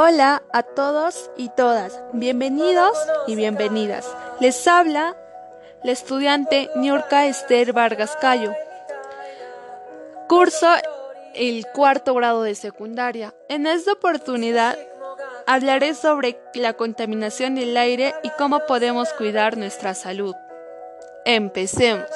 Hola a todos y todas, bienvenidos y bienvenidas. Les habla la estudiante Niurka Esther Vargas Cayo. Curso el cuarto grado de secundaria. En esta oportunidad hablaré sobre la contaminación del aire y cómo podemos cuidar nuestra salud. Empecemos.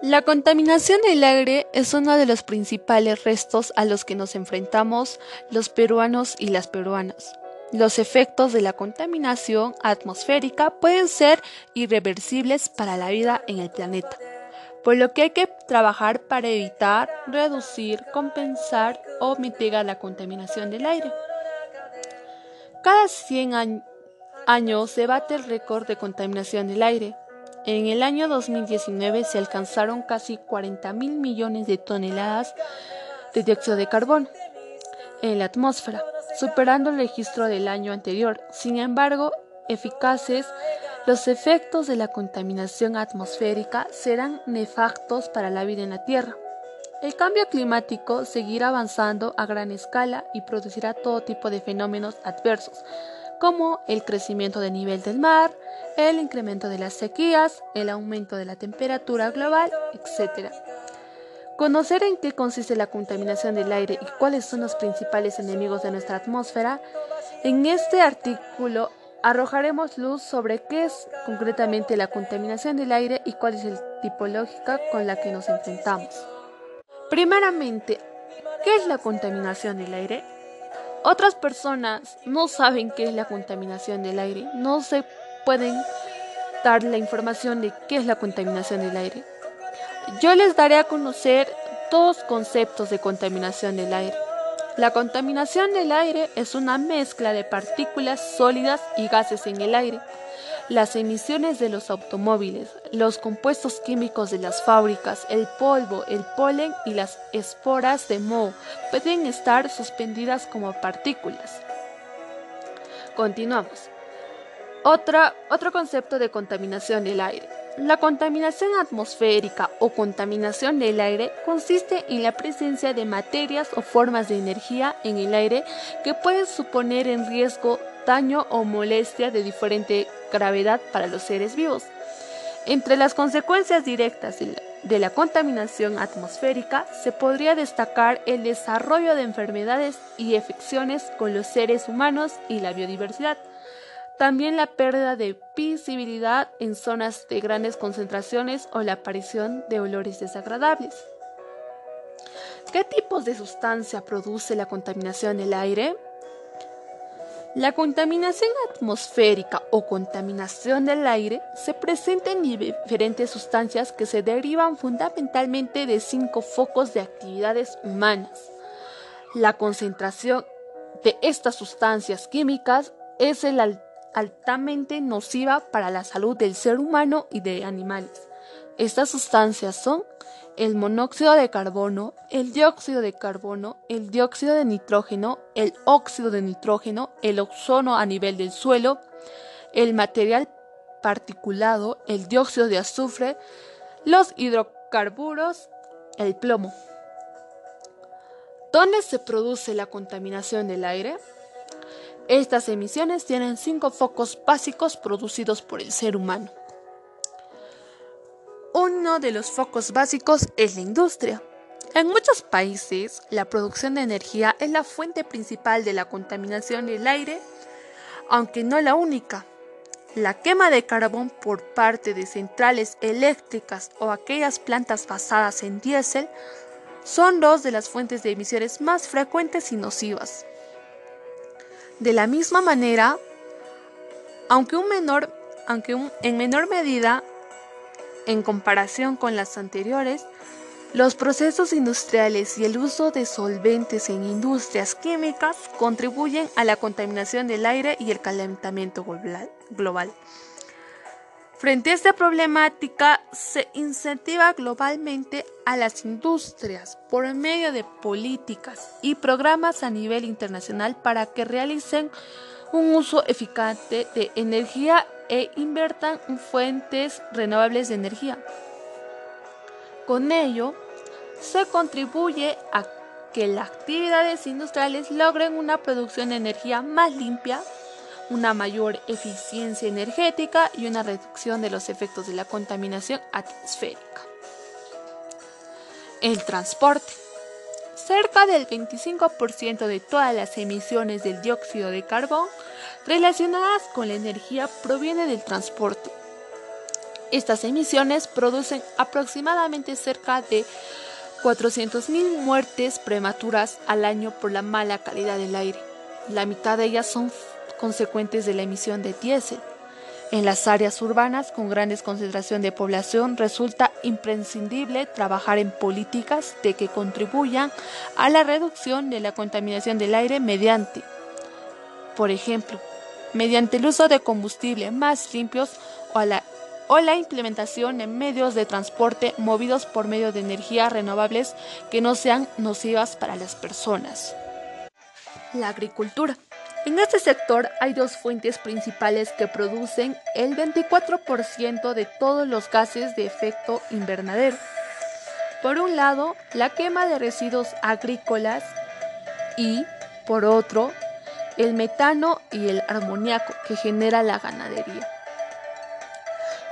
La contaminación del aire es uno de los principales restos a los que nos enfrentamos los peruanos y las peruanas. Los efectos de la contaminación atmosférica pueden ser irreversibles para la vida en el planeta, por lo que hay que trabajar para evitar, reducir, compensar o mitigar la contaminación del aire. Cada 100 años se bate el récord de contaminación del aire, en el año 2019 se alcanzaron casi 40 mil millones de toneladas de dióxido de carbono en la atmósfera, superando el registro del año anterior. Sin embargo, eficaces, los efectos de la contaminación atmosférica serán nefastos para la vida en la Tierra. El cambio climático seguirá avanzando a gran escala y producirá todo tipo de fenómenos adversos, como el crecimiento del nivel del mar, el incremento de las sequías, el aumento de la temperatura global, etc. Conocer en qué consiste la contaminación del aire y cuáles son los principales enemigos de nuestra atmósfera, en este artículo arrojaremos luz sobre qué es concretamente la contaminación del aire y cuál es la tipológica con la que nos enfrentamos. Primeramente, ¿qué es la contaminación del aire? Otras personas no saben qué es la contaminación del aire, no se pueden dar la información de qué es la contaminación del aire. Yo les daré a conocer dos conceptos de contaminación del aire. La contaminación del aire es una mezcla de partículas sólidas y gases en el aire las emisiones de los automóviles, los compuestos químicos de las fábricas, el polvo, el polen y las esporas de moho pueden estar suspendidas como partículas. Continuamos. otro concepto de contaminación del aire. La contaminación atmosférica o contaminación del aire consiste en la presencia de materias o formas de energía en el aire que pueden suponer en riesgo daño o molestia de diferente gravedad para los seres vivos. Entre las consecuencias directas de la contaminación atmosférica se podría destacar el desarrollo de enfermedades y afecciones con los seres humanos y la biodiversidad. También la pérdida de visibilidad en zonas de grandes concentraciones o la aparición de olores desagradables. ¿Qué tipos de sustancia produce la contaminación del aire? La contaminación atmosférica o contaminación del aire se presenta en diferentes sustancias que se derivan fundamentalmente de cinco focos de actividades humanas. La concentración de estas sustancias químicas es altamente nociva para la salud del ser humano y de animales. Estas sustancias son el monóxido de carbono, el dióxido de carbono, el dióxido de nitrógeno, el óxido de nitrógeno, el ozono a nivel del suelo, el material particulado, el dióxido de azufre, los hidrocarburos, el plomo. ¿Dónde se produce la contaminación del aire? Estas emisiones tienen cinco focos básicos producidos por el ser humano. Uno de los focos básicos es la industria. En muchos países, la producción de energía es la fuente principal de la contaminación del aire, aunque no la única. La quema de carbón por parte de centrales eléctricas o aquellas plantas basadas en diésel son dos de las fuentes de emisiones más frecuentes y nocivas. De la misma manera, aunque, en menor medida en comparación con las anteriores, los procesos industriales y el uso de solventes en industrias químicas contribuyen a la contaminación del aire y el calentamiento global. Frente a esta problemática, se incentiva globalmente a las industrias por medio de políticas y programas a nivel internacional para que realicen un uso eficaz de energía e inviertan en fuentes renovables de energía. Con ello, se contribuye a que las actividades industriales logren una producción de energía más limpia, una mayor eficiencia energética y una reducción de los efectos de la contaminación atmosférica. El transporte. Cerca del 25% de todas las emisiones del dióxido de carbón relacionadas con la energía proviene del transporte. Estas emisiones producen aproximadamente cerca de 400.000 muertes prematuras al año por la mala calidad del aire. La mitad de ellas son consecuentes de la emisión de diésel. En las áreas urbanas con grandes concentración de población resulta imprescindible trabajar en políticas de que contribuyan a la reducción de la contaminación del aire mediante, por ejemplo, mediante el uso de combustible más limpios o la o la implementación de medios de transporte movidos por medio de energías renovables que no sean nocivas para las personas. La agricultura. En este sector hay dos fuentes principales que producen el 24% de todos los gases de efecto invernadero. Por un lado, la quema de residuos agrícolas y, por otro, el metano y el amoníaco que genera la ganadería.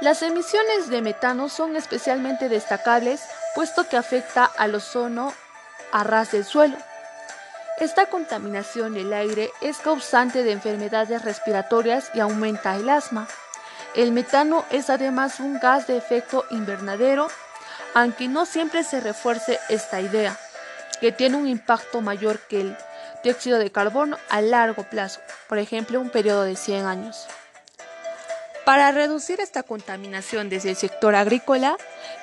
Las emisiones de metano son especialmente destacables puesto que afecta al ozono a ras del suelo. Esta contaminación del aire es causante de enfermedades respiratorias y aumenta el asma. El metano es además un gas de efecto invernadero, aunque no siempre se refuerce esta idea, que tiene un impacto mayor que el dióxido de carbono a largo plazo, por ejemplo un periodo de 100 años. Para reducir esta contaminación desde el sector agrícola,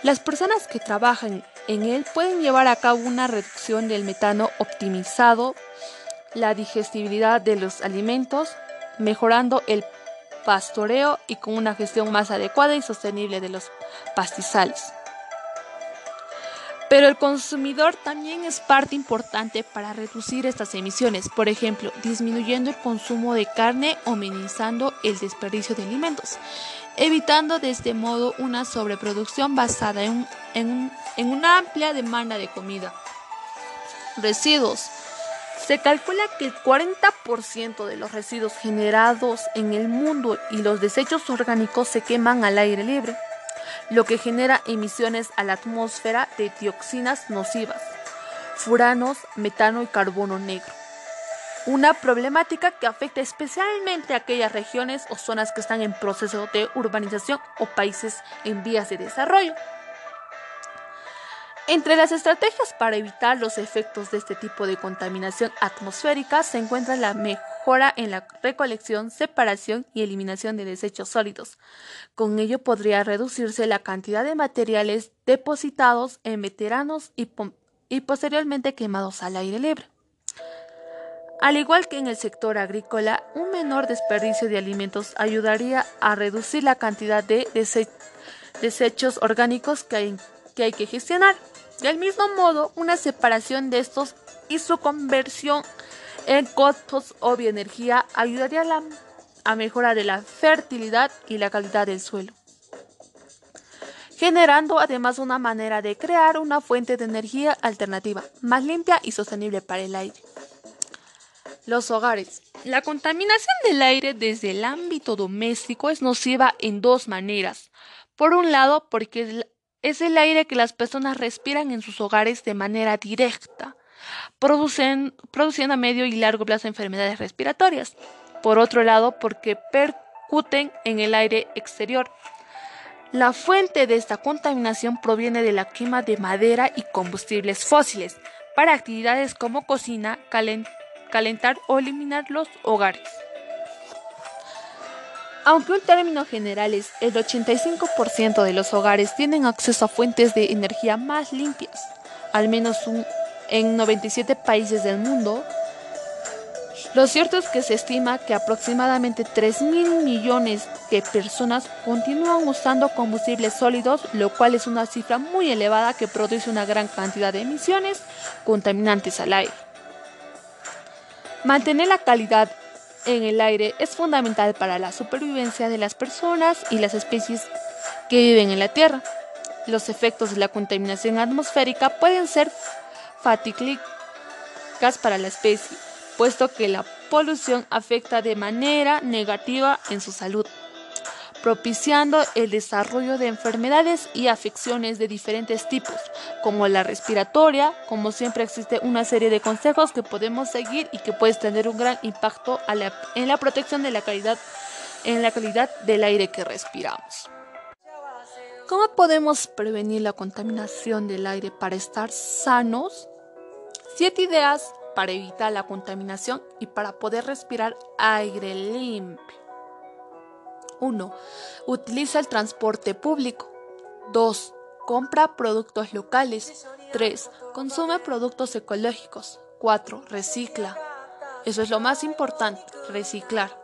las personas que trabajan en él pueden llevar a cabo una reducción del metano optimizado, la digestibilidad de los alimentos, mejorando el pastoreo y con una gestión más adecuada y sostenible de los pastizales. Pero el consumidor también es parte importante para reducir estas emisiones, por ejemplo, disminuyendo el consumo de carne o minimizando el desperdicio de alimentos, evitando de este modo una sobreproducción basada en, una amplia demanda de comida. Residuos. Se calcula que el 40% de los residuos generados en el mundo y los desechos orgánicos se queman al aire libre lo que genera emisiones a la atmósfera de dioxinas nocivas, furanos, metano y carbono negro. Una problemática que afecta especialmente a aquellas regiones o zonas que están en proceso de urbanización o países en vías de desarrollo. Entre las estrategias para evitar los efectos de este tipo de contaminación atmosférica se encuentra la mejora en la recolección, separación y eliminación de desechos sólidos. Con ello podría reducirse la cantidad de materiales depositados en veteranos y, y posteriormente quemados al aire libre. Al igual que en el sector agrícola, un menor desperdicio de alimentos ayudaría a reducir la cantidad de desechos orgánicos que hay, que gestionar. Del mismo modo, una separación de estos y su conversión en costos o bioenergía ayudaría a, la, a mejorar la fertilidad y la calidad del suelo, generando además una manera de crear una fuente de energía alternativa más limpia y sostenible para el aire. Los hogares. La contaminación del aire desde el ámbito doméstico es nociva en dos maneras. Por un lado, porque es el aire que las personas respiran en sus hogares de manera directa, producen, produciendo a medio y largo plazo enfermedades respiratorias. Por otro lado, porque percuten en el aire exterior. La fuente de esta contaminación proviene de la quema de madera y combustibles fósiles para actividades como cocina, calentar o eliminar los hogares. Aunque en términos generales el 85% de los hogares tienen acceso a fuentes de energía más limpias, al menos en 97 países del mundo, Lo cierto es que se estima que aproximadamente 3 mil millones de personas continúan usando combustibles sólidos, lo cual es una cifra muy elevada que produce una gran cantidad de emisiones contaminantes al aire. Mantener la calidad en el aire es fundamental para la supervivencia de las personas y las especies que viven en la Tierra. Los efectos de la contaminación atmosférica pueden ser fatídicos para la especie, puesto que la polución afecta de manera negativa en su salud, propiciando el desarrollo de enfermedades y afecciones de diferentes tipos, como la respiratoria, como siempre existe una serie de consejos que podemos seguir y que pueden tener un gran impacto en la protección de la calidad, en la calidad del aire que respiramos. ¿Cómo podemos prevenir la contaminación del aire para estar sanos? Siete ideas para evitar la contaminación y para poder respirar aire limpio. 1. Utiliza el transporte público. 2. Compra productos locales. 3. Consume productos ecológicos. 4. Recicla. Eso es lo más importante, reciclar.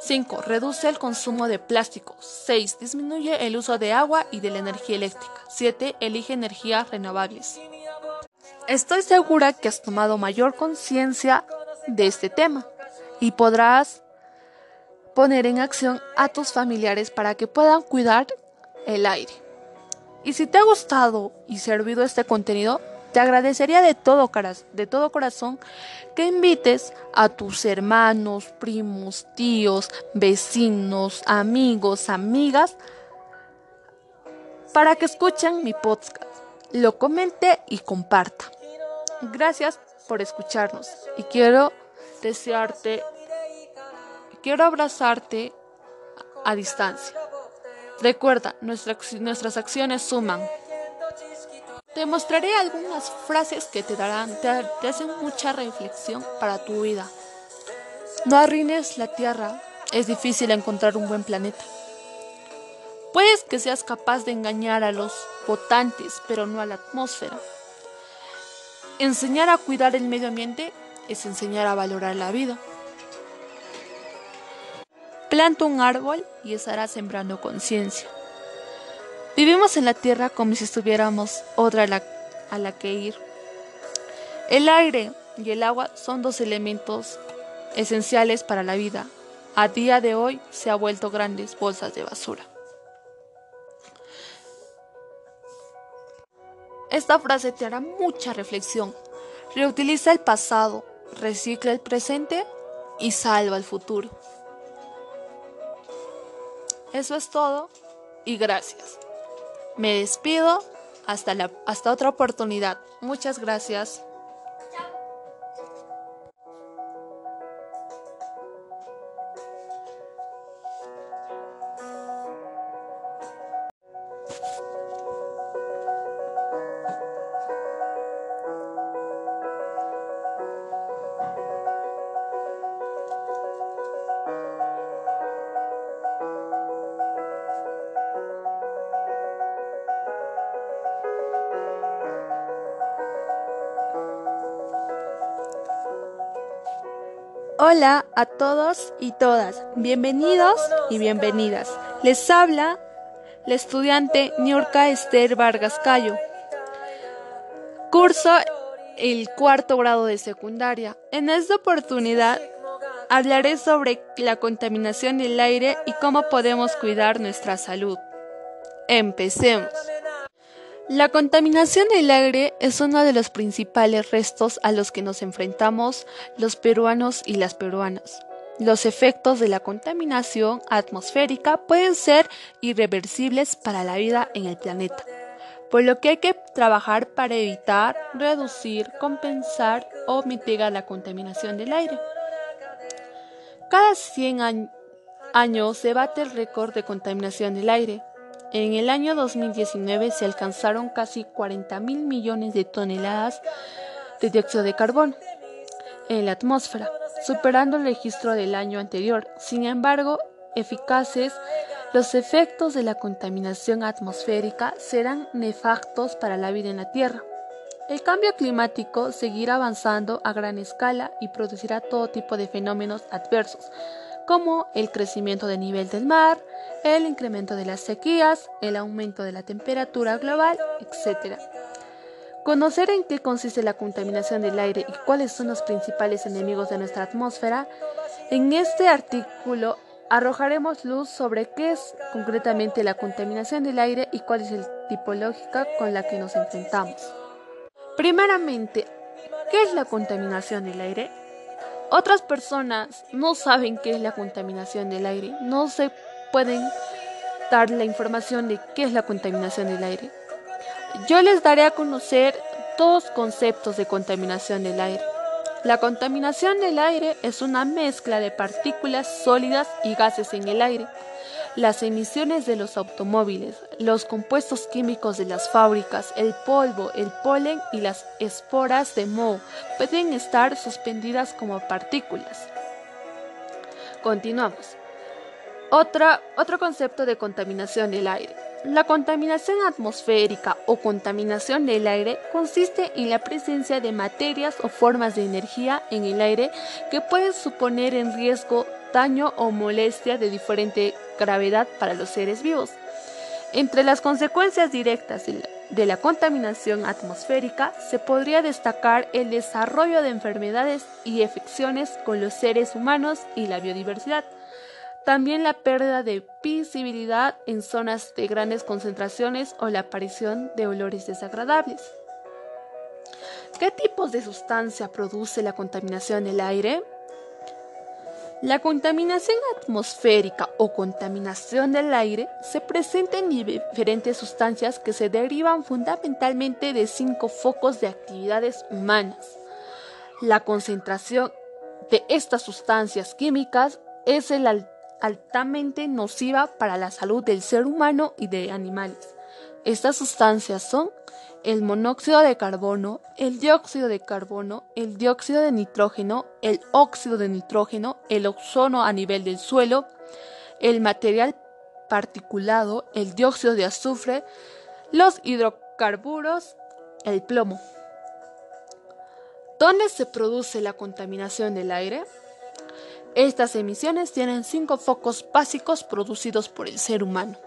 5. Reduce el consumo de plástico. 6. Disminuye el uso de agua y de la energía eléctrica. 7. Elige energías renovables. Estoy segura que has tomado mayor conciencia de este tema y podrás poner en acción a tus familiares para que puedan cuidar el aire. Y si te ha gustado y servido este contenido, te agradecería de todo, corazón que invites a tus hermanos, primos, tíos, vecinos, amigos, amigas, para que escuchen mi podcast, lo comente y comparta. Gracias por escucharnos y quiero desearte, quiero abrazarte a distancia. Recuerda, nuestras acciones suman. Te mostraré algunas frases que te darán, te, hacen mucha reflexión para tu vida. No arruines la tierra, es difícil encontrar un buen planeta. Puedes que seas capaz de engañar a los votantes, pero no a la atmósfera. Enseñar a cuidar el medio ambiente es enseñar a valorar la vida. Planta un árbol y estarás sembrando conciencia. Vivimos en la tierra como si estuviéramos otra a la, a la que ir. El aire y el agua son dos elementos esenciales para la vida. A día de hoy se ha vuelto grandes bolsas de basura. Esta frase te hará mucha reflexión. Reutiliza el pasado, recicla el presente y salva el futuro. Eso es todo y gracias. Me despido hasta, la, hasta otra oportunidad. Muchas gracias. Hola a todos y todas, bienvenidos y bienvenidas. Les habla la estudiante Niurka Esther Vargas Cayo. Curso el cuarto grado de secundaria. En esta oportunidad hablaré sobre la contaminación del aire y cómo podemos cuidar nuestra salud. Empecemos. La contaminación del aire es uno de los principales restos a los que nos enfrentamos los peruanos y las peruanas. Los efectos de la contaminación atmosférica pueden ser irreversibles para la vida en el planeta, por lo que hay que trabajar para evitar, reducir, compensar o mitigar la contaminación del aire. Cada 100 años se bate el récord de contaminación del aire, en el año 2019 se alcanzaron casi 40 mil millones de toneladas de dióxido de carbono en la atmósfera, superando el registro del año anterior. Sin embargo, eficaces, los efectos de la contaminación atmosférica serán nefastos para la vida en la Tierra. El cambio climático seguirá avanzando a gran escala y producirá todo tipo de fenómenos adversos, como el crecimiento del nivel del mar, el incremento de las sequías, el aumento de la temperatura global, etc. Conocer en qué consiste la contaminación del aire y cuáles son los principales enemigos de nuestra atmósfera, en este artículo arrojaremos luz sobre qué es concretamente la contaminación del aire y cuál es la tipológica con la que nos enfrentamos. Primeramente, ¿qué es la contaminación del aire? Otras personas no saben qué es la contaminación del aire, no se pueden dar la información de qué es la contaminación del aire. Yo les daré a conocer dos conceptos de contaminación del aire. La contaminación del aire es una mezcla de partículas sólidas y gases en el aire las emisiones de los automóviles, los compuestos químicos de las fábricas, el polvo, el polen y las esporas de moho pueden estar suspendidas como partículas. Continuamos. otro concepto de contaminación del aire. La contaminación atmosférica o contaminación del aire consiste en la presencia de materias o formas de energía en el aire que pueden suponer en riesgo daño o molestia de diferente gravedad para los seres vivos. Entre las consecuencias directas de la, contaminación atmosférica se podría destacar el desarrollo de enfermedades y afecciones con los seres humanos y la biodiversidad. También la pérdida de visibilidad en zonas de grandes concentraciones o la aparición de olores desagradables. ¿Qué tipos de sustancia produce la contaminación del aire? La contaminación atmosférica o contaminación del aire se presenta en diferentes sustancias que se derivan fundamentalmente de cinco focos de actividades humanas. La concentración de estas sustancias químicas es altamente nociva para la salud del ser humano y de animales. Estas sustancias son el monóxido de carbono, el dióxido de carbono, el dióxido de nitrógeno, el óxido de nitrógeno, el ozono a nivel del suelo, el material particulado, el dióxido de azufre, los hidrocarburos, el plomo. ¿Dónde se produce la contaminación del aire? Estas emisiones tienen cinco focos básicos producidos por el ser humano.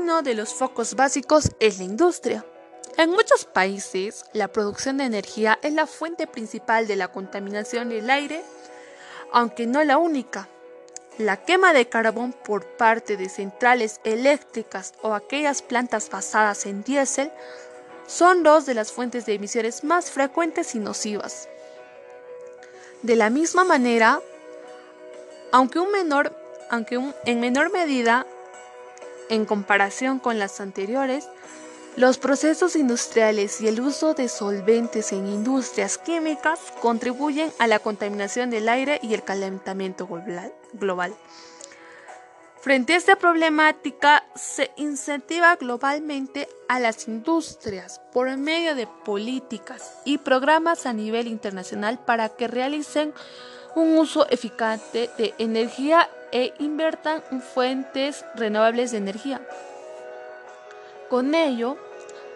Uno de los focos básicos es la industria. En muchos países, la producción de energía es la fuente principal de la contaminación del aire, aunque no la única. La quema de carbón por parte de centrales eléctricas o aquellas plantas basadas en diésel son dos de las fuentes de emisiones más frecuentes y nocivas. De la misma manera, aunque, en menor medida en comparación con las anteriores, los procesos industriales y el uso de solventes en industrias químicas contribuyen a la contaminación del aire y el calentamiento global. Frente a esta problemática, se incentiva globalmente a las industrias por medio de políticas y programas a nivel internacional para que realicen un uso eficaz de energía e inviertan en fuentes renovables de energía. Con ello,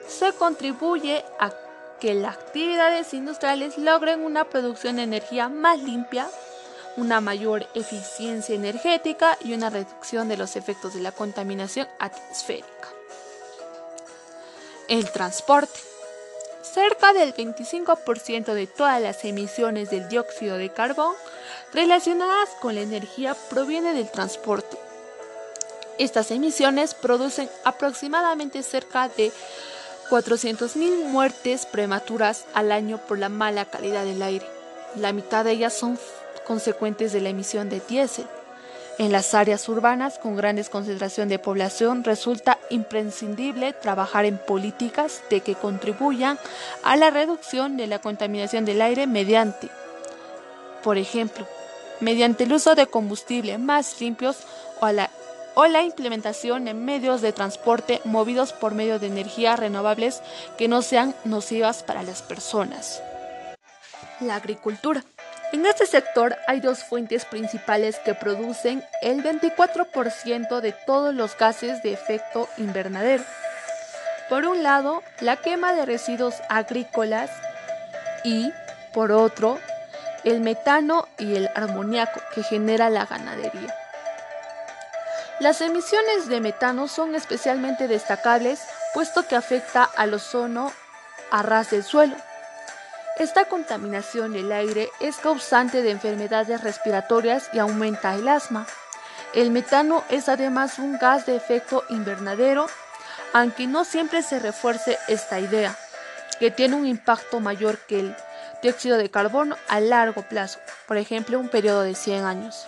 se contribuye a que las actividades industriales logren una producción de energía más limpia, una mayor eficiencia energética y una reducción de los efectos de la contaminación atmosférica. El transporte. Cerca del 25% de todas las emisiones del dióxido de carbón relacionadas con la energía proviene del transporte. Estas emisiones producen aproximadamente cerca de 400.000 muertes prematuras al año por la mala calidad del aire. La mitad de ellas son consecuentes de la emisión de diésel. En las áreas urbanas con grandes concentración de población resulta imprescindible trabajar en políticas de que contribuyan a la reducción de la contaminación del aire mediante, por ejemplo, mediante el uso de combustibles más limpios o la, o la implementación de medios de transporte movidos por medio de energías renovables que no sean nocivas para las personas. La agricultura. En este sector hay dos fuentes principales que producen el 24% de todos los gases de efecto invernadero. Por un lado, la quema de residuos agrícolas y, por otro, el metano y el amoníaco que genera la ganadería. Las emisiones de metano son especialmente destacables puesto que afecta al ozono a ras del suelo. Esta contaminación del aire es causante de enfermedades respiratorias y aumenta el asma. El metano es además un gas de efecto invernadero, aunque no siempre se refuerce esta idea, que tiene un impacto mayor que el dióxido de carbono a largo plazo, por ejemplo un periodo de 100 años.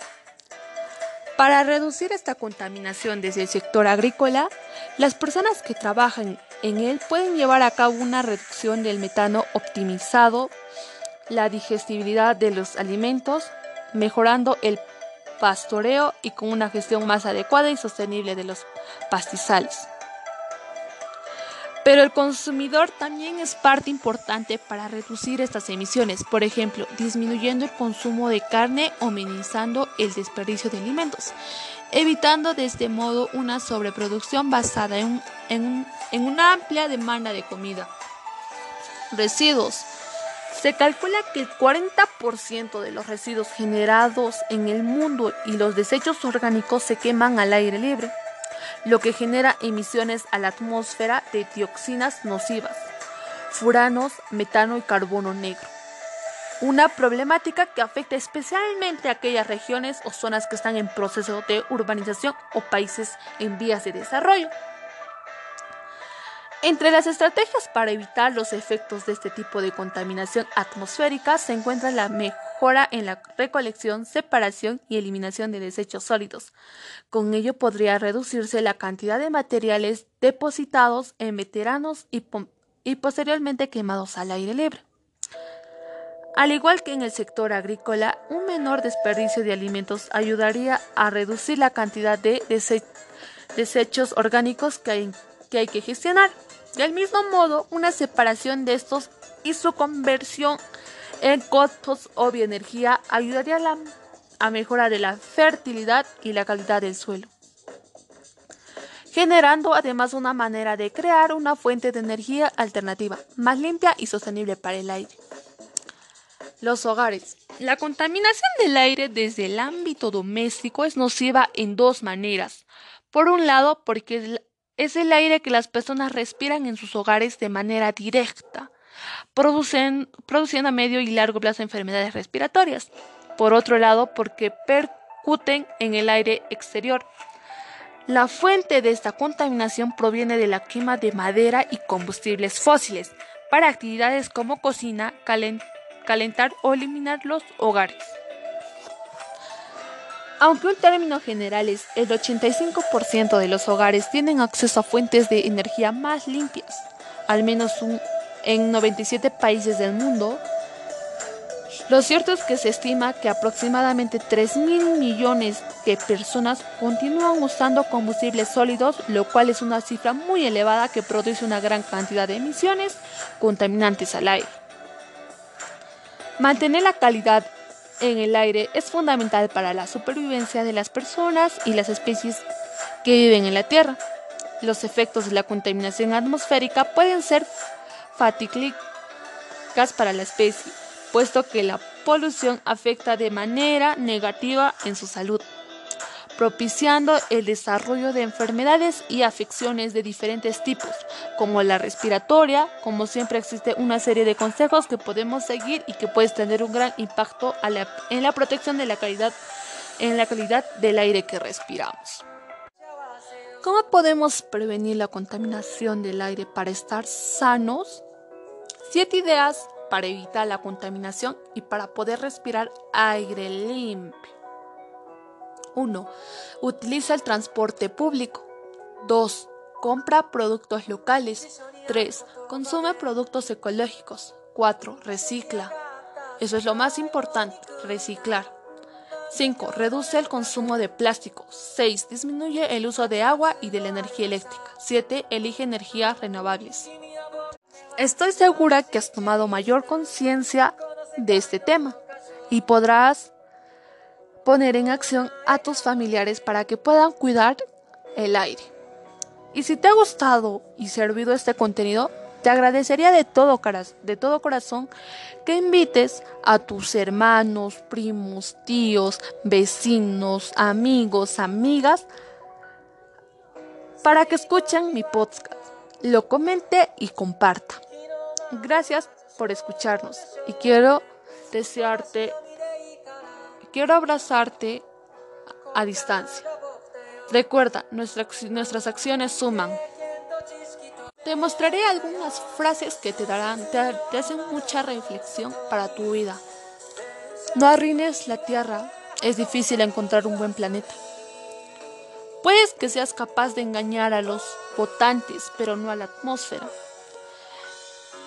Para reducir esta contaminación desde el sector agrícola, las personas que trabajan en él pueden llevar a cabo una reducción del metano optimizado, la digestibilidad de los alimentos, mejorando el pastoreo y con una gestión más adecuada y sostenible de los pastizales. Pero el consumidor también es parte importante para reducir estas emisiones, por ejemplo, disminuyendo el consumo de carne o minimizando el desperdicio de alimentos, evitando de este modo una sobreproducción basada en, una amplia demanda de comida. Residuos. Se calcula que el 40% de los residuos generados en el mundo y los desechos orgánicos se queman al aire libre lo que genera emisiones a la atmósfera de dioxinas nocivas, furanos, metano y carbono negro. Una problemática que afecta especialmente a aquellas regiones o zonas que están en proceso de urbanización o países en vías de desarrollo. Entre las estrategias para evitar los efectos de este tipo de contaminación atmosférica se encuentra la mejora en la recolección, separación y eliminación de desechos sólidos. Con ello podría reducirse la cantidad de materiales depositados en veteranos y, posteriormente quemados al aire libre. Al igual que en el sector agrícola, un menor desperdicio de alimentos ayudaría a reducir la cantidad de desechos orgánicos que hay, que hay que gestionar. Del mismo modo, una separación de estos y su conversión en costos o bioenergía ayudaría a, la, a mejorar la fertilidad y la calidad del suelo, generando además una manera de crear una fuente de energía alternativa más limpia y sostenible para el aire. Los hogares. La contaminación del aire desde el ámbito doméstico es nociva en dos maneras. Por un lado, porque es el aire que las personas respiran en sus hogares de manera directa producen, produciendo a medio y largo plazo enfermedades respiratorias. Por otro lado, porque percuten en el aire exterior. La fuente de esta contaminación proviene de la quema de madera y combustibles fósiles para actividades como cocina, calentar o eliminar los hogares. Aunque en términos generales el 85% de los hogares tienen acceso a fuentes de energía más limpias, al menos un en 97 países del mundo. Lo cierto es que se estima que aproximadamente 3 mil millones de personas continúan usando combustibles sólidos, lo cual es una cifra muy elevada que produce una gran cantidad de emisiones contaminantes al aire. Mantener la calidad en el aire es fundamental para la supervivencia de las personas y las especies que viven en la Tierra. Los efectos de la contaminación atmosférica pueden ser fatídicas para la especie, puesto que la polución afecta de manera negativa en su salud, propiciando el desarrollo de enfermedades y afecciones de diferentes tipos, como la respiratoria. Como siempre existe una serie de consejos que podemos seguir y que pueden tener un gran impacto en la protección de la calidad, en la calidad del aire que respiramos. ¿Cómo podemos prevenir la contaminación del aire para estar sanos? Siete ideas para evitar la contaminación y para poder respirar aire limpio. 1. Utiliza el transporte público. 2. Compra productos locales. 3. Consume productos ecológicos. 4. Recicla. Eso es lo más importante, reciclar. 5. Reduce el consumo de plástico. 6. Disminuye el uso de agua y de la energía eléctrica. 7. Elige energías renovables. Estoy segura que has tomado mayor conciencia de este tema y podrás poner en acción a tus familiares para que puedan cuidar el aire. Y si te ha gustado y servido este contenido, te agradecería de todo, corazón que invites a tus hermanos, primos, tíos, vecinos, amigos, amigas, para que escuchen mi podcast, lo comente y comparta. Gracias por escucharnos y quiero desearte, quiero abrazarte a distancia. Recuerda, nuestras acciones suman. Te mostraré algunas frases que te darán, te, hacen mucha reflexión para tu vida. No arruines la Tierra, es difícil encontrar un buen planeta. Puedes que seas capaz de engañar a los votantes, pero no a la atmósfera.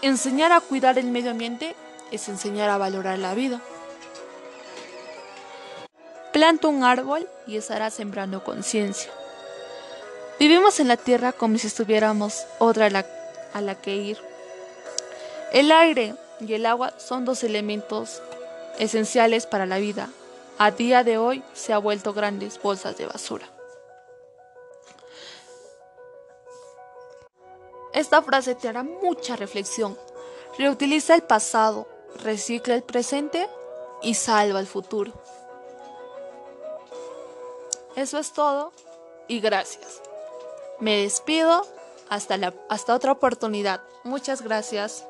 Enseñar a cuidar el medio ambiente es enseñar a valorar la vida. Planta un árbol y estarás sembrando conciencia. Vivimos en la tierra como si estuviéramos otra a la, que ir. El aire y el agua son dos elementos esenciales para la vida. A día de hoy se han vuelto grandes bolsas de basura. Esta frase te hará mucha reflexión. Reutiliza el pasado, recicla el presente y salva el futuro. Eso es todo y gracias. Me despido hasta, la, hasta otra oportunidad. Muchas gracias.